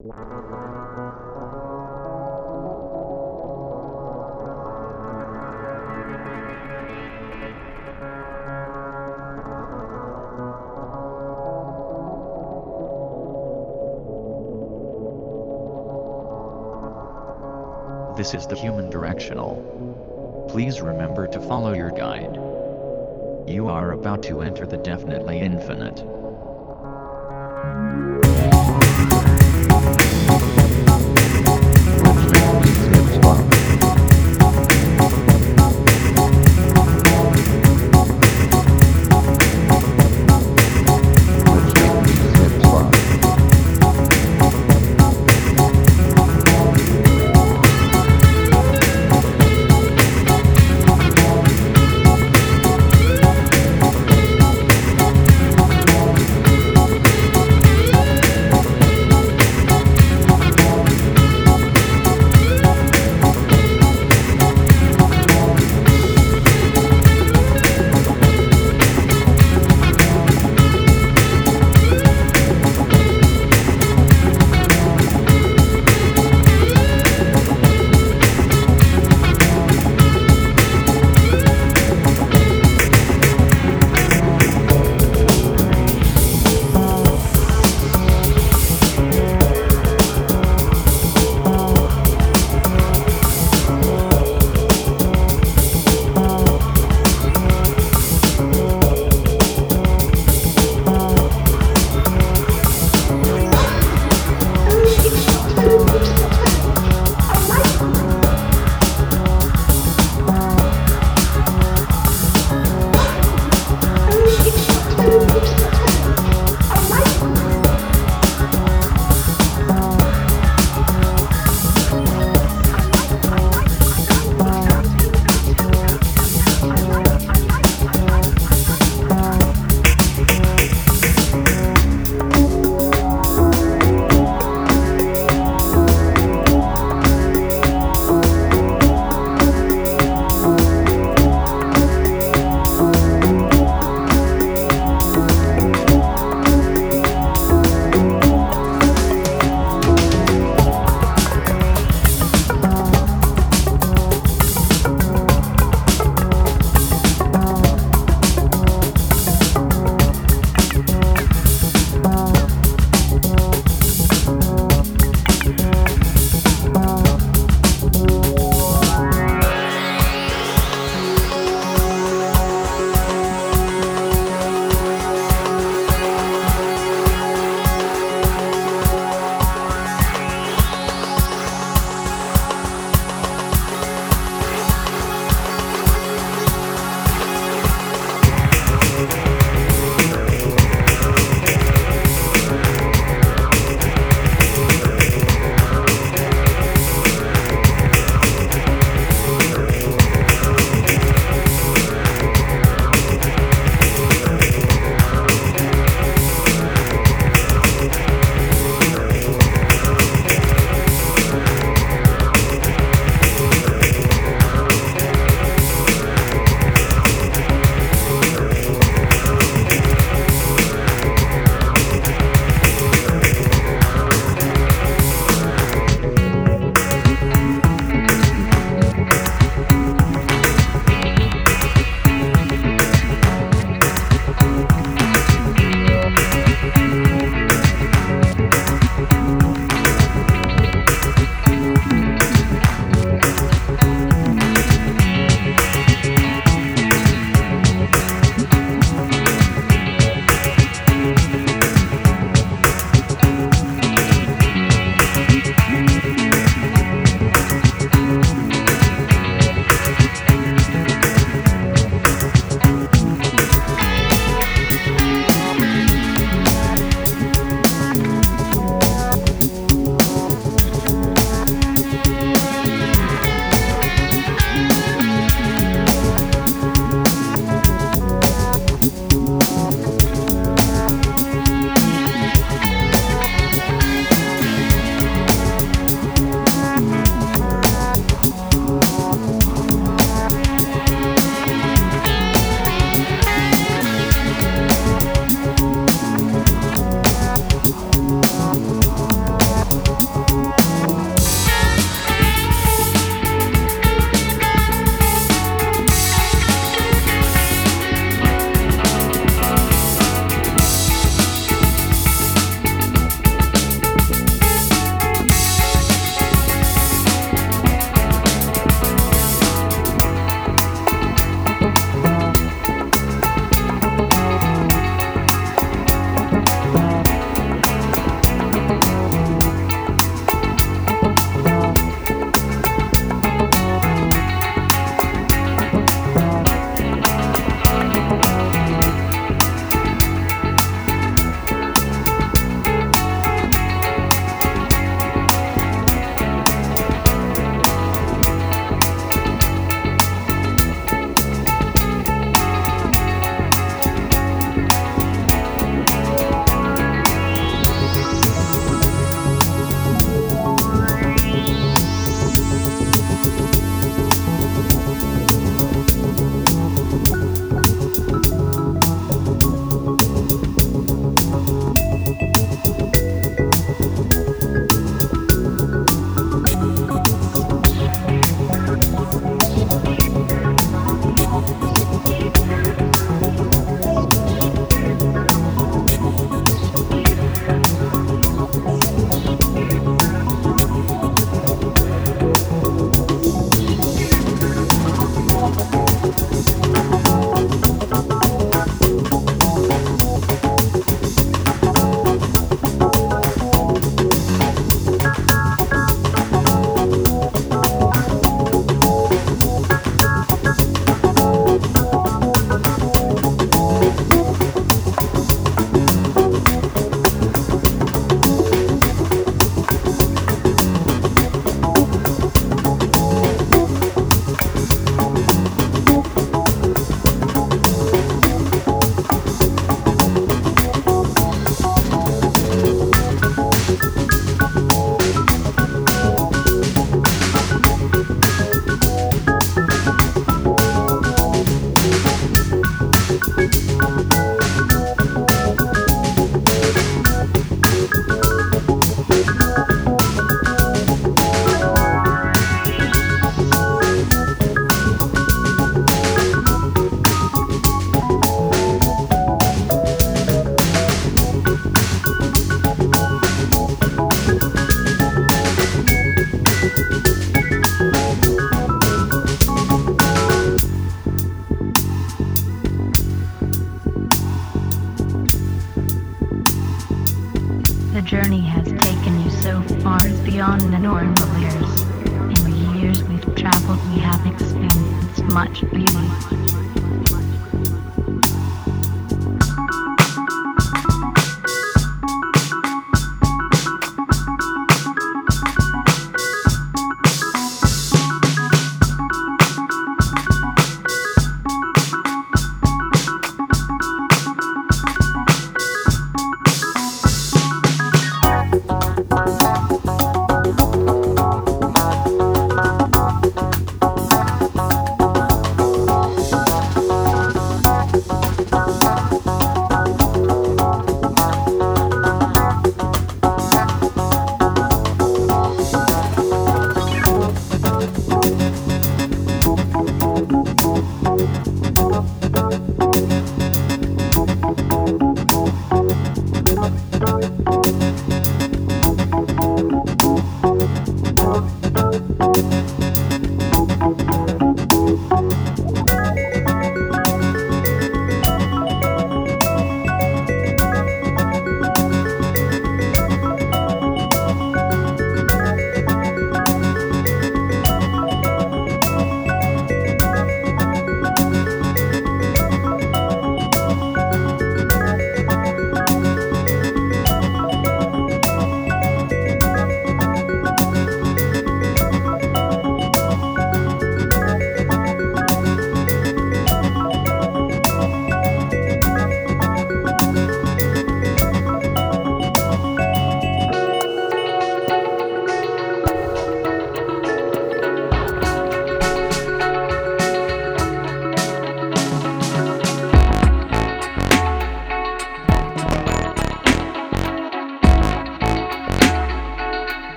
This is the human directional. Please remember to follow your guide. You are about to enter the definitely infinite.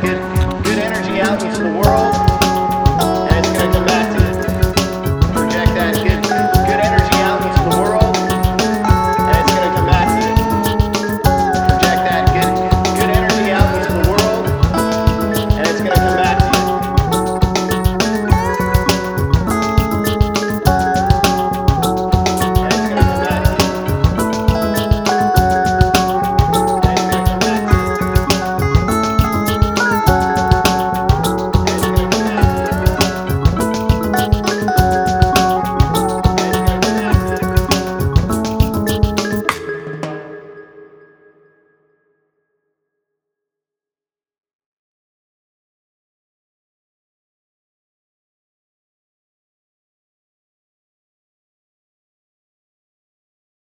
could